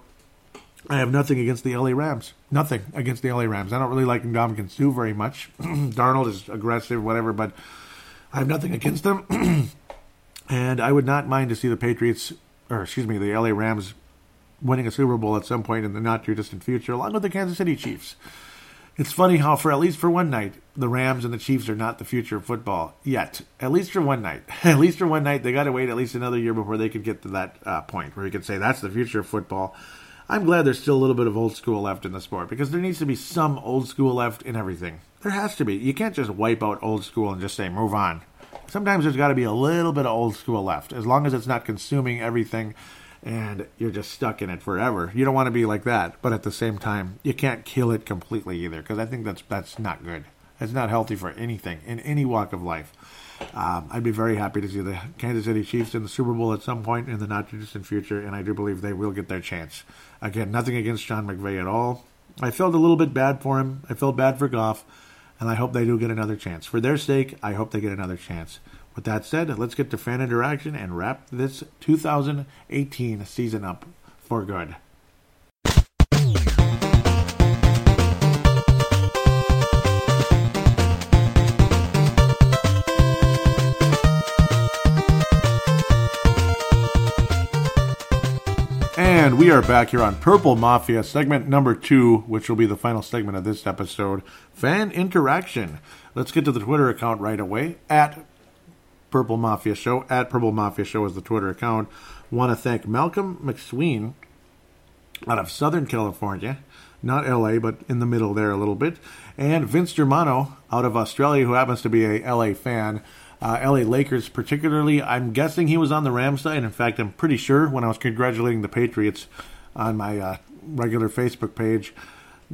I have nothing against the LA Rams. Nothing against the LA Rams. I don't really like Ndamukong Suh very much. Donald is aggressive, whatever, but I have nothing against them. and I would not mind to see the Patriots, or excuse me, the LA Rams winning a Super Bowl at some point in the not too distant future, along with the Kansas City Chiefs. It's funny how, for at least for one night, the Rams and the Chiefs are not the future of football yet. At least for one night. at least for one night, they got to wait at least another year before they could get to that uh, point where you could say that's the future of football. I'm glad there's still a little bit of old school left in the sport because there needs to be some old school left in everything. There has to be. You can't just wipe out old school and just say move on. Sometimes there's got to be a little bit of old school left, as long as it's not consuming everything and you're just stuck in it forever. You don't want to be like that, but at the same time, you can't kill it completely either because I think that's that's not good. It's not healthy for anything in any walk of life. Um, I'd be very happy to see the Kansas City Chiefs in the Super Bowl at some point in the not too distant future, and I do believe they will get their chance. Again, nothing against John McVay at all. I felt a little bit bad for him. I felt bad for Goff, and I hope they do get another chance. For their sake, I hope they get another chance. With that said, let's get to fan interaction and wrap this 2018 season up for good. And we are back here on Purple Mafia, segment number two, which will be the final segment of this episode fan interaction. Let's get to the Twitter account right away at Purple Mafia Show. At Purple Mafia Show is the Twitter account. Want to thank Malcolm McSween out of Southern California, not LA, but in the middle there a little bit, and Vince Germano out of Australia, who happens to be a LA fan. Uh, LA Lakers, particularly. I'm guessing he was on the Rams side. In fact, I'm pretty sure when I was congratulating the Patriots on my uh, regular Facebook page,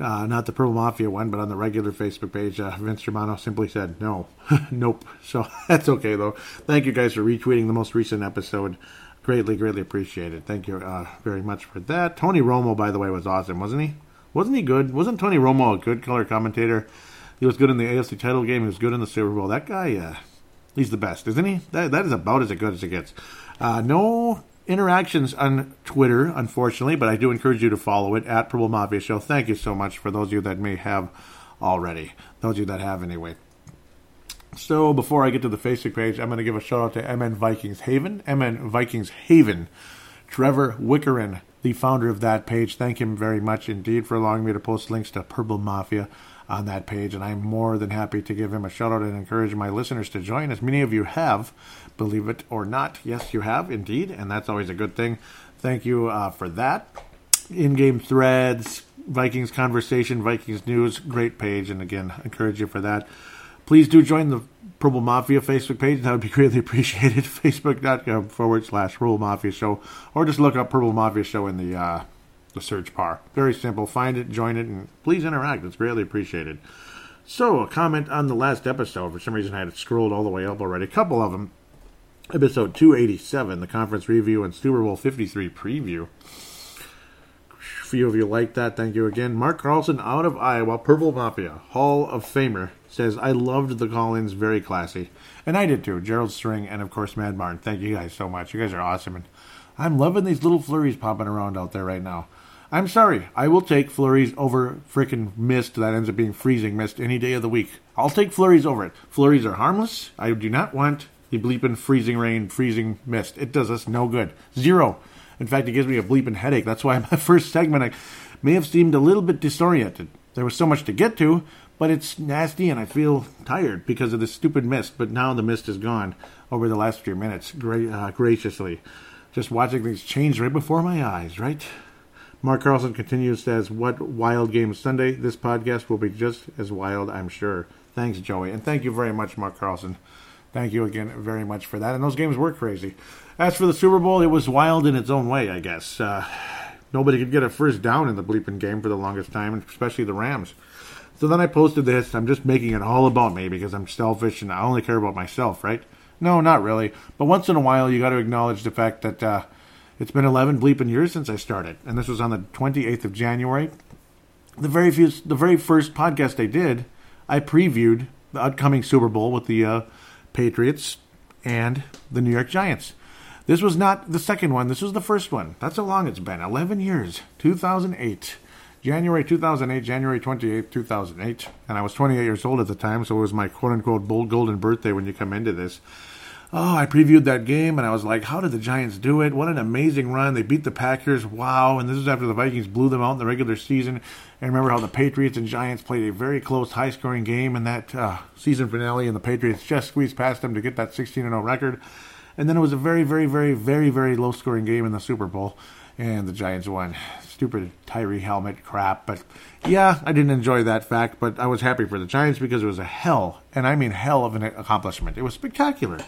uh, not the Purple Mafia one, but on the regular Facebook page, uh, Vince Germano simply said no, nope. So that's okay though. Thank you guys for retweeting the most recent episode. Greatly, greatly appreciated. Thank you uh, very much for that. Tony Romo, by the way, was awesome, wasn't he? Wasn't he good? Wasn't Tony Romo a good color commentator? He was good in the AFC title game. He was good in the Super Bowl. That guy, uh, he's the best, isn't he? That, that is about as good as it gets. Uh, no interactions on Twitter, unfortunately, but I do encourage you to follow it at Purple Mafia Show. Thank you so much for those of you that may have already. Those of you that have, anyway. So before I get to the Facebook page, I'm going to give a shout out to MN Vikings Haven. MN Vikings Haven. Trevor Wickerin, the founder of that page. Thank him very much indeed for allowing me to post links to Purple Mafia on that page, and I'm more than happy to give him a shout out and encourage my listeners to join, as many of you have, believe it or not. Yes, you have indeed, and that's always a good thing. Thank you uh, for that. In game threads, Vikings conversation, Vikings news, great page, and again, encourage you for that. Please do join the Purple Mafia Facebook page. That would be greatly appreciated. Facebook.com forward slash Purple Mafia Show, or just look up Purple Mafia Show in the uh, the search bar. Very simple. Find it, join it, and please interact. It's greatly appreciated. So, a comment on the last episode. For some reason, I had it scrolled all the way up already. A couple of them. Episode 287, the conference review and Super Bowl 53 preview. A few of you like that. Thank you again. Mark Carlson out of Iowa, Purple Mafia, Hall of Famer, says, I loved the call ins, very classy. And I did too. Gerald String and, of course, Mad Martin. Thank you guys so much. You guys are awesome. And I'm loving these little flurries popping around out there right now. I'm sorry. I will take flurries over freaking mist that ends up being freezing mist any day of the week. I'll take flurries over it. Flurries are harmless. I do not want the bleeping freezing rain, freezing mist. It does us no good. Zero. In fact, it gives me a bleeping headache. That's why my first segment I may have seemed a little bit disoriented. There was so much to get to, but it's nasty and I feel tired because of the stupid mist. But now the mist is gone over the last few minutes, gra- uh, graciously. Just watching things change right before my eyes, right? Mark Carlson continues, says, What wild game Sunday? This podcast will be just as wild, I'm sure. Thanks, Joey. And thank you very much, Mark Carlson. Thank you again very much for that. And those games were crazy. As for the Super Bowl, it was wild in its own way, I guess. Uh, nobody could get a first down in the bleeping game for the longest time, especially the Rams. So then I posted this. I'm just making it all about me because I'm selfish and I only care about myself, right? No, not really. But once in a while, you got to acknowledge the fact that uh, it's been 11 bleeping years since I started, and this was on the 28th of January. The very few, the very first podcast I did, I previewed the upcoming Super Bowl with the uh, Patriots and the New York Giants. This was not the second one. This was the first one. That's how long it's been. 11 years. 2008. January 2008, January 28, 2008. And I was 28 years old at the time, so it was my quote unquote golden birthday when you come into this. oh, I previewed that game and I was like, how did the Giants do it? What an amazing run. They beat the Packers. Wow. And this is after the Vikings blew them out in the regular season. And remember how the Patriots and Giants played a very close, high scoring game in that uh, season finale, and the Patriots just squeezed past them to get that 16 0 record. And then it was a very, very, very, very, very low scoring game in the Super Bowl. And the Giants won. Stupid Tyree helmet crap. But yeah, I didn't enjoy that fact, but I was happy for the Giants because it was a hell, and I mean hell of an accomplishment. It was spectacular.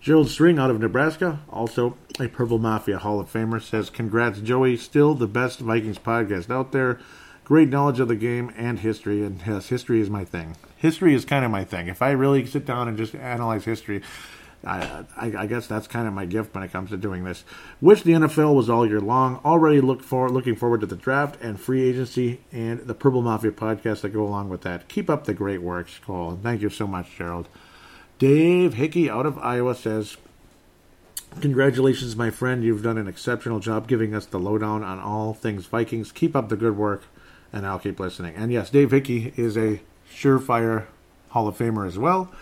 Gerald String out of Nebraska, also a Purple Mafia Hall of Famer, says, Congrats, Joey. Still the best Vikings podcast out there. Great knowledge of the game and history, and yes, history is my thing. History is kind of my thing. If I really sit down and just analyze history, I, I, guess that's kind of my gift when it comes to doing this. Wish the NFL was all year long. Already look for looking forward to the draft and free agency and the Purple Mafia podcast that go along with that. Keep up the great work, Cole. Thank you so much, Gerald. Dave Hickey out of Iowa says, Congratulations, my friend. You've done an exceptional job giving us the lowdown on all things Vikings. Keep up the good work, and I'll keep listening. And yes, Dave Hickey is a surefire Hall of Famer as well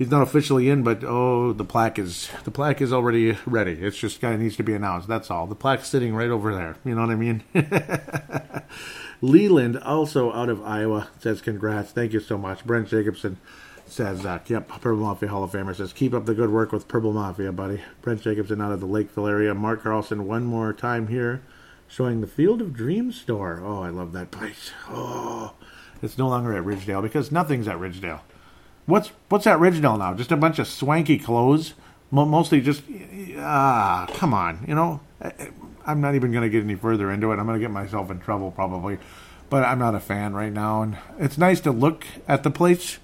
he's not officially in, but oh, the plaque is the plaque is already ready. It's just kind of needs to be announced. That's all. The plaque's sitting right over there. You know what I mean? Leland, also out of Iowa, says congrats. Thank you so much. Brent Jacobson says, uh, yep, Purple Mafia Hall of Famer says, keep up the good work with Purple Mafia, buddy. Brent Jacobson out of the Lakeville area. Mark Carlson, one more time here, showing the Field of Dreams store. Oh, I love that place. Oh, it's no longer at Ridgedale because nothing's at Ridgedale. What's what's that Ridgedale now? Just a bunch of swanky clothes, mostly just ah, come on, you know. I'm not even going to get any further into it. I'm going to get myself in trouble probably, but I'm not a fan right now. And it's nice to look at the place,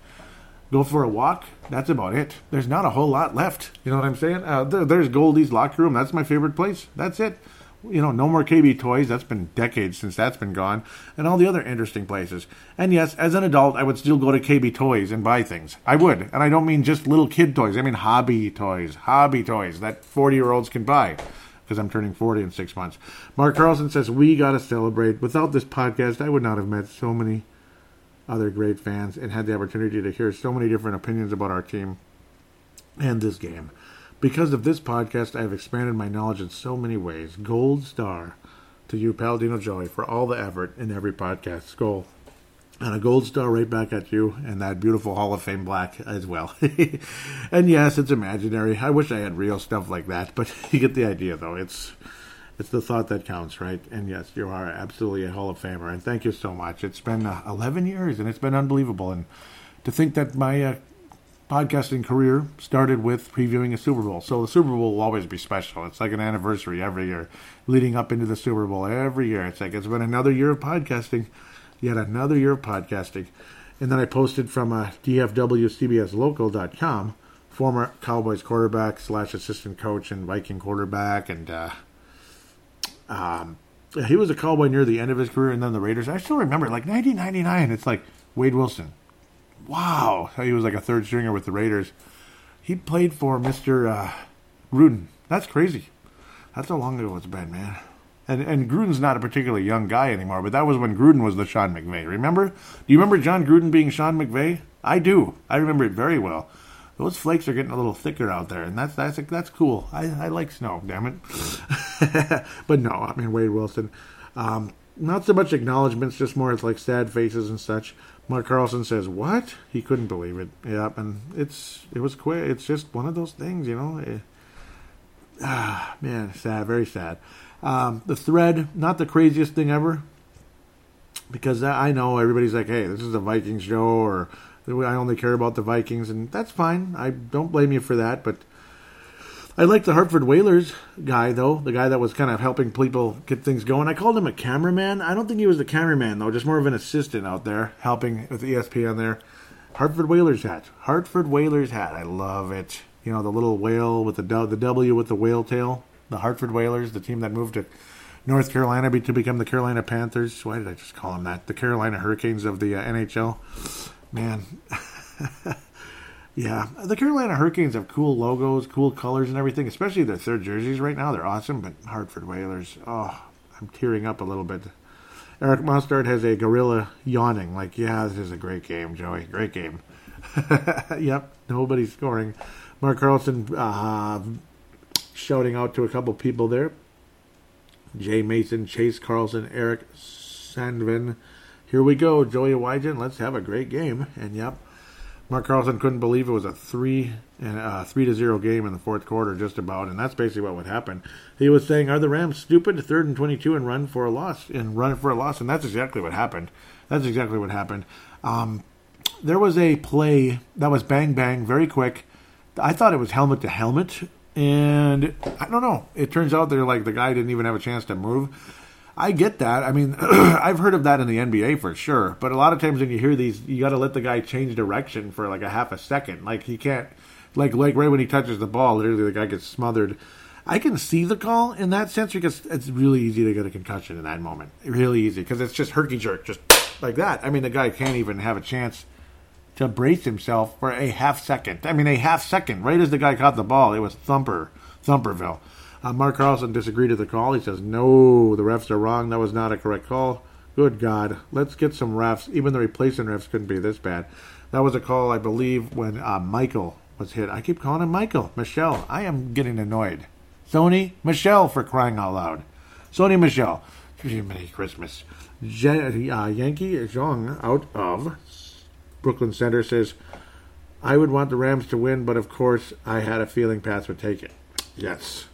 go for a walk. That's about it. There's not a whole lot left. You know what I'm saying? Uh, there, there's Goldie's locker room. That's my favorite place. That's it you know, no more KB Toys. That's been decades since that's been gone, and all the other interesting places. And yes, as an adult, I would still go to KB Toys and buy things. I would, and I don't mean just little kid toys. I mean hobby toys, hobby toys that forty-year-olds can buy. Because I'm turning 40 in six months. Mark Carlson says, We got to celebrate. Without this podcast, I would not have met so many other great fans and had the opportunity to hear so many different opinions about our team and this game. Because of this podcast, I have expanded my knowledge in so many ways. Gold star to you, Paladino Joey, for all the effort in every podcast. Goal. And a gold star right back at you, and that beautiful Hall of Fame black as well. and yes, it's imaginary. I wish I had real stuff like that, but you get the idea, though. It's it's the thought that counts, right? And yes, you are absolutely a Hall of Famer, and thank you so much. It's been uh, 11 years, and it's been unbelievable. And to think that my uh, podcasting career started with previewing a Super Bowl. So the Super Bowl will always be special. It's like an anniversary every year, leading up into the Super Bowl every year. It's like it's been another year of podcasting, yet another year of podcasting. And then I posted from uh, DFWCBSLocal.com, former Cowboys quarterback slash assistant coach and Viking quarterback, and uh, um, he was a Cowboy near the end of his career, and then the Raiders. I still remember, like 1999. It's like Wade Wilson, wow, he was like a third stringer with the Raiders. He played for Mr. Uh, Gruden. That's crazy. That's how long ago it's been, man. And and Gruden's not a particularly young guy anymore, but that was when Gruden was the Sean McVay. Remember? Do you remember Jon Gruden being Sean McVay? I do. I remember it very well. Those flakes are getting a little thicker out there, and that's that's that's cool. I, I like snow, damn it. but no, I mean Wade Wilson. Um, not so much acknowledgments, just more it's like sad faces and such. Mark Carlson says, "What?" He couldn't believe it. Yep, and it's it was quick. It's just one of those things, you know. It, ah, man, sad, very sad. Um, the thread, not the craziest thing ever, because I know everybody's like, "Hey, this is a Vikings show," or "I only care about the Vikings," and that's fine. I don't blame you for that, but I like the Hartford Whalers guy though, the guy that was kind of helping people get things going. I called him a cameraman. I don't think he was the cameraman though, just more of an assistant out there helping with ESPN there. Hartford Whalers hat. Hartford Whalers hat. I love it. You know the little whale with the the W with the whale tail. The Hartford Whalers, the team that moved to North Carolina to become the Carolina Panthers. Why did I just call them that? The Carolina Hurricanes of the uh, NHL. Man. Yeah, the Carolina Hurricanes have cool logos, cool colors, and everything. Especially their third jerseys right now; they're awesome. But Hartford Whalers, oh, I'm tearing up a little bit. Eric Mustard has a gorilla yawning, like, yeah, this is a great game, Joey. Great game. yep, nobody's scoring. Mark Carlson uh, shouting out to a couple people there. Jay Mason, Chase Carlson, Eric Sandvin. Here we go, Joey Wygen. Let's have a great game. And yep, Mark Carlson couldn't believe it was a three and uh, three to zero game in the fourth quarter, just about, and that's basically what would happen. He was saying, "Are the Rams stupid? Third and twenty-two and run for a loss and run for a loss," and that's exactly what happened. That's exactly what happened. Um, there was a play that was bang bang, very quick. I thought it was helmet to helmet, and I don't know. It turns out they're like the guy didn't even have a chance to move. I get that. I mean, I've heard of that in the NBA for sure. But a lot of times when you hear these, you got to let the guy change direction for like a half a second. Like he can't, like like right when he touches the ball, literally the guy gets smothered. I can see the call in that sense because it's really easy to get a concussion in that moment. Really easy because it's just herky jerk, just like that. I mean, the guy can't even have a chance to brace himself for a half second. I mean, a half second. Right as the guy caught the ball, it was thumper, Thumperville. Uh, Mark Carlson disagreed with the call. He says, no, the refs are wrong. That was not a correct call. Good God. Let's get some refs. Even the replacement refs couldn't be this bad. That was a call, I believe, when uh, Michael was hit. I keep calling him Michael. Michel. I am getting annoyed. Sony Michel for crying out loud. Sony Michel. Merry Christmas. Je- uh, Yankee Zhong out of Brooklyn Center says, I would want the Rams to win, but of course I had a feeling Pats would take it. Yes.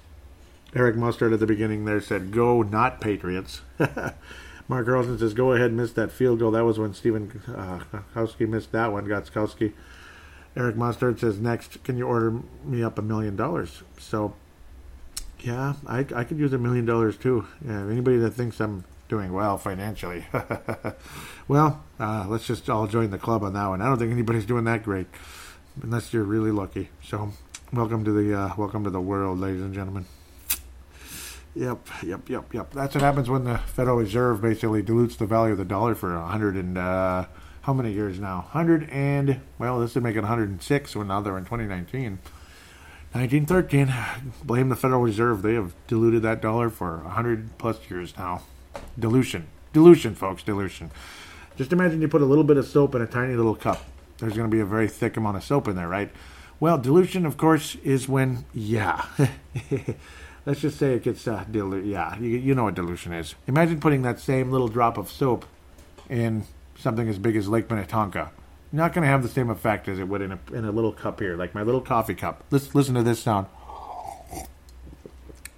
Eric Mustard at the beginning there said, "Go, not Patriots." Mark Carlson says, "Go ahead, miss that field goal." That was when Stephen uh, missed that one. Gostkowski. Eric Mustard says, "Next, can you order me up a million dollars?" So, yeah, I, I could use a million dollars too. Yeah, anybody that thinks I'm doing well financially, well, uh, let's just all join the club on that one. I don't think anybody's doing that great, unless you're really lucky. So, welcome to the uh, welcome to the world, ladies and gentlemen. Yep, yep, yep, yep. That's what happens when the Federal Reserve basically dilutes the value of the dollar for hundred and uh, how many years now? Hundred and well, this would make it 106 when now they're in 2019. 1913. Blame the Federal Reserve. They have diluted that dollar for 100 plus years now. Dilution. Dilution, folks. Dilution. Just imagine you put a little bit of soap in a tiny little cup. There's going to be a very thick amount of soap in there, right? Well, dilution, of course, is when, yeah. let's just say it gets uh, diluted. Yeah, you, you know what dilution is. Imagine putting that same little drop of soap in something as big as Lake Minnetonka. Not going to have the same effect as it would in a, in a little cup here, like my little coffee cup. Let's listen to this sound.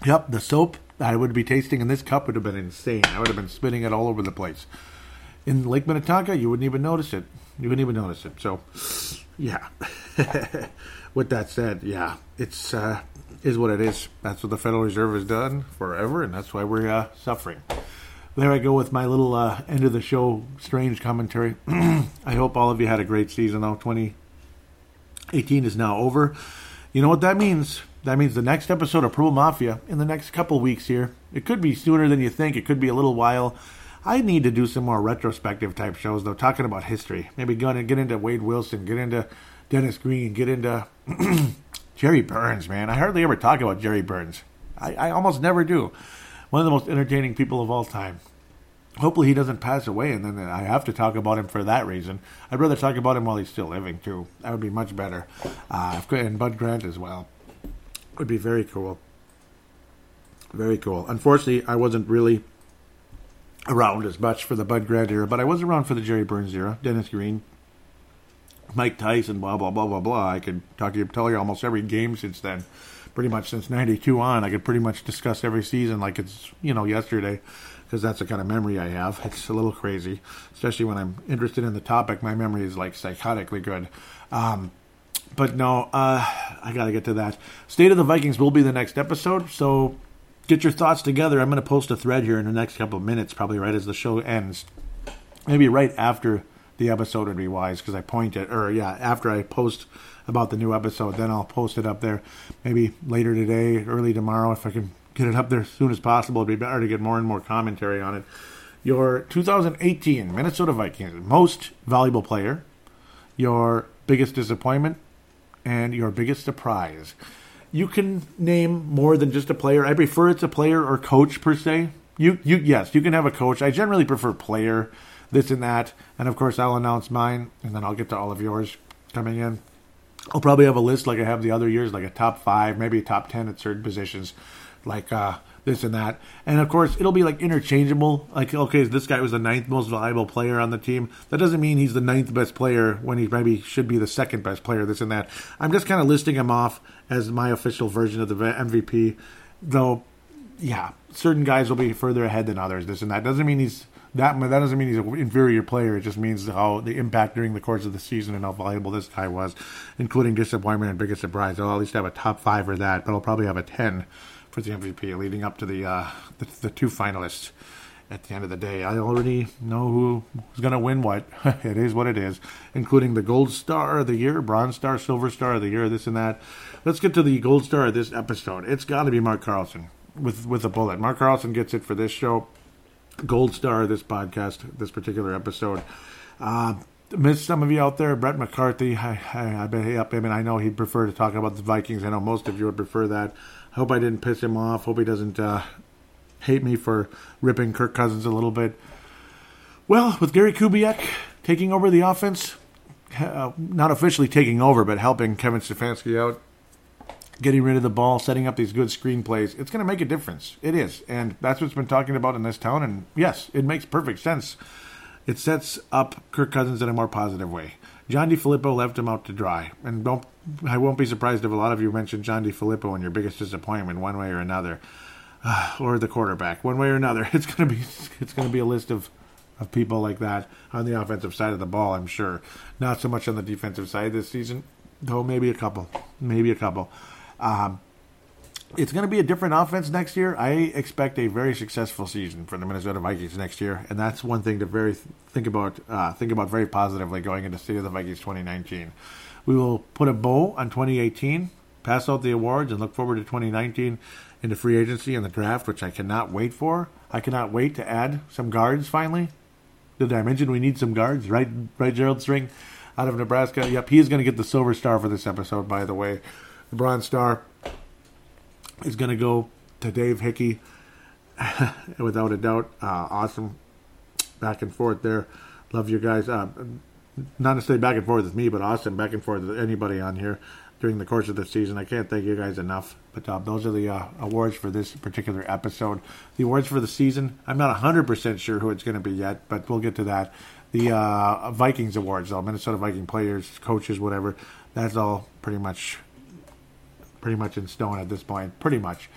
Yep, the soap I would be tasting in this cup would have been insane. I would have been spitting it all over the place. In Lake Minnetonka, you wouldn't even notice it. You wouldn't even notice it. So, yeah. With that said, yeah, it's uh, is what it is. That's what the Federal Reserve has done forever, and that's why we're uh, suffering. There I go with my little uh, end of the show strange commentary. I hope all of you had a great season, though. 2018 is now over. You know what that means? That means the next episode of Purple Mafia in the next couple weeks here. It could be sooner than you think. It could be a little while. I need to do some more retrospective type shows, though, talking about history. Maybe going to get into Wade Wilson, get into Dennis Green, get into Jerry Burns, man. I hardly ever talk about Jerry Burns. I, I almost never do. One of the most entertaining people of all time. Hopefully he doesn't pass away, and then I have to talk about him for that reason. I'd rather talk about him while he's still living too. That would be much better. Uh, and Bud Grant as well would be very cool. Very cool. Unfortunately, I wasn't really around as much for the Bud Grant era, but I was around for the Jerry Burns era. Dennis Green, Mike Tice, blah blah blah blah blah. I could talk to you, tell you almost every game since then, pretty much since '92 on. I could pretty much discuss every season like it's you know yesterday, because that's the kind of memory I have. It's a little crazy, especially when I'm interested in the topic. My memory is like psychotically good. Um, but no, uh, I got to get to that. State of the Vikings will be the next episode, so get your thoughts together. I'm going to post a thread here in the next couple of minutes, probably right as the show ends. Maybe right after the episode would be wise because I point it, or yeah, after I post about the new episode, then I'll post it up there. Maybe later today, early tomorrow, if I can get it up there as soon as possible. It'd be better to get more and more commentary on it. Your 2018 Minnesota Vikings most valuable player, your biggest disappointment, and your biggest surprise. You can name more than just a player. I prefer it's a player or coach per se. You, you, yes, you can have a coach. I generally prefer player this and that. And of course, I'll announce mine, and then I'll get to all of yours coming in. I'll probably have a list like I have the other years, like a top five, maybe a top ten at certain positions, like uh, this and that. And of course, it'll be like interchangeable. Like, okay, this guy was the ninth most valuable player on the team. That doesn't mean he's the ninth best player when he maybe should be the second best player. This and that. I'm just kind of listing him off as my official version of the MVP. Though, yeah, certain guys will be further ahead than others. This and that doesn't mean he's that that doesn't mean he's an inferior player. It just means how the impact during the course of the season and how valuable this guy was, including disappointment and biggest surprise. I'll at least have a top five for that, but I'll probably have a ten for the MVP, leading up to the uh, the, the two finalists. At the end of the day, I already know who's going to win what. it is what it is, including the Gold Star of the Year, Bronze Star, Silver Star of the Year, this and that. Let's get to the Gold Star of this episode. It's got to be Mark Carlson with with a bullet. Mark Carlson gets it for this show gold star of this podcast, this particular episode. Uh, missed some of you out there. Brett McCarthy, I, I, I bet up him, and I know he'd prefer to talk about the Vikings. I know most of you would prefer that. Hope I didn't piss him off. Hope he doesn't uh, hate me for ripping Kirk Cousins a little bit. Well, with Gary Kubiak taking over the offense, uh, not officially taking over, but helping Kevin Stefanski out, getting rid of the ball, setting up these good screenplays, it's going to make a difference. It is. And that's what's been talking about in this town. And yes, it makes perfect sense. It sets up Kirk Cousins in a more positive way. John DeFilippo left him out to dry. And don't I won't be surprised if a lot of you mention John DeFilippo in your biggest disappointment one way or another. Uh, or the quarterback, one way or another. It's gonna be it's gonna be a list of of people like that on the offensive side of the ball, I'm sure. Not so much on the defensive side this season, though maybe a couple. Maybe a couple. Um, it's going to be a different offense next year. I expect a very successful season for the Minnesota Vikings next year, and that's one thing to very think about. Uh, think about very positively going into State of the Vikings 2019. We will put a bow on 2018, pass out the awards, and look forward to 2019 in the free agency and the draft, which I cannot wait for. I cannot wait to add some guards finally. Did I mention we need some guards? Right, right, Gerald String out of Nebraska. Yep, he is going to get the silver star for this episode, by the way. The Bronze Star is going to go to Dave Hickey, without a doubt. Uh, awesome back and forth there. Love you guys. Uh, not necessarily back and forth with me, but awesome back and forth with anybody on here during the course of the season. I can't thank you guys enough. But uh, those are the uh, awards for this particular episode. The awards for the season, I'm not 100% sure who it's going to be yet, but we'll get to that. The uh, Vikings awards, though, Minnesota Viking players, coaches, whatever, that's all pretty much pretty much in stone at this point. Pretty much.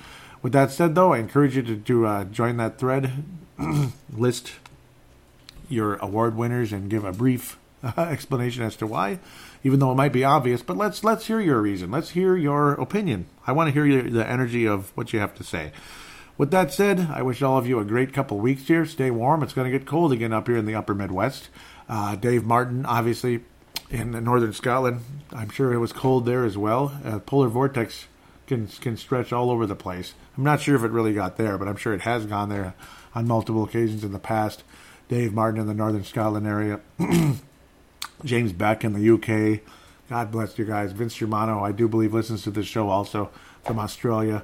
With that said, though, I encourage you to, to uh, join that thread, list your award winners, and give a brief explanation as to why, even though it might be obvious. But let's let's hear your reason. Let's hear your opinion. I want to hear your, the energy of what you have to say. With that said, I wish all of you a great couple weeks here. Stay warm. It's going to get cold again up here in the upper Midwest. Uh, Dave Martin, obviously, in northern Scotland. I'm sure it was cold there as well. Uh, polar vortex can can stretch all over the place. I'm not sure if it really got there, but I'm sure it has gone there on multiple occasions in the past. Dave Martin in the northern Scotland area, James Beck in the UK. God bless you guys. Vince Germano, I do believe, listens to this show also from Australia.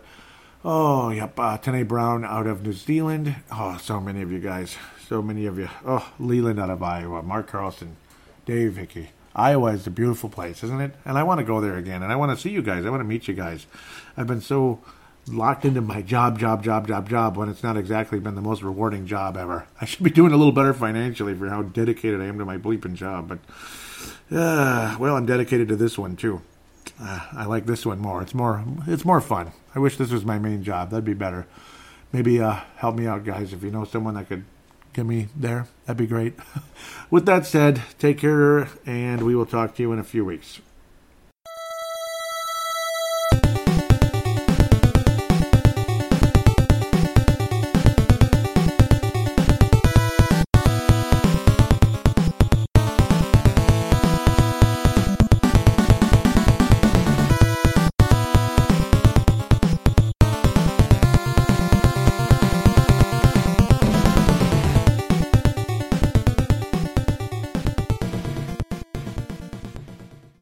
Oh, yep. Uh, Tene Brown out of New Zealand. Oh, so many of you guys. So many of you. Oh, Leland out of Iowa. Mark Carlson. Dave Hickey. Iowa is a beautiful place, isn't it? And I want to go there again, and I want to see you guys. I want to meet you guys. I've been so locked into my job, job, job, job, job when it's not exactly been the most rewarding job ever. I should be doing a little better financially for how dedicated I am to my bleeping job, but uh, well, I'm dedicated to this one too. Uh, I like this one more. It's more it's more fun. I wish this was my main job. That'd be better. Maybe uh, help me out, guys. If you know someone that could get me there, that'd be great. With that said, take care, and we will talk to you in a few weeks.